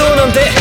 闘なんて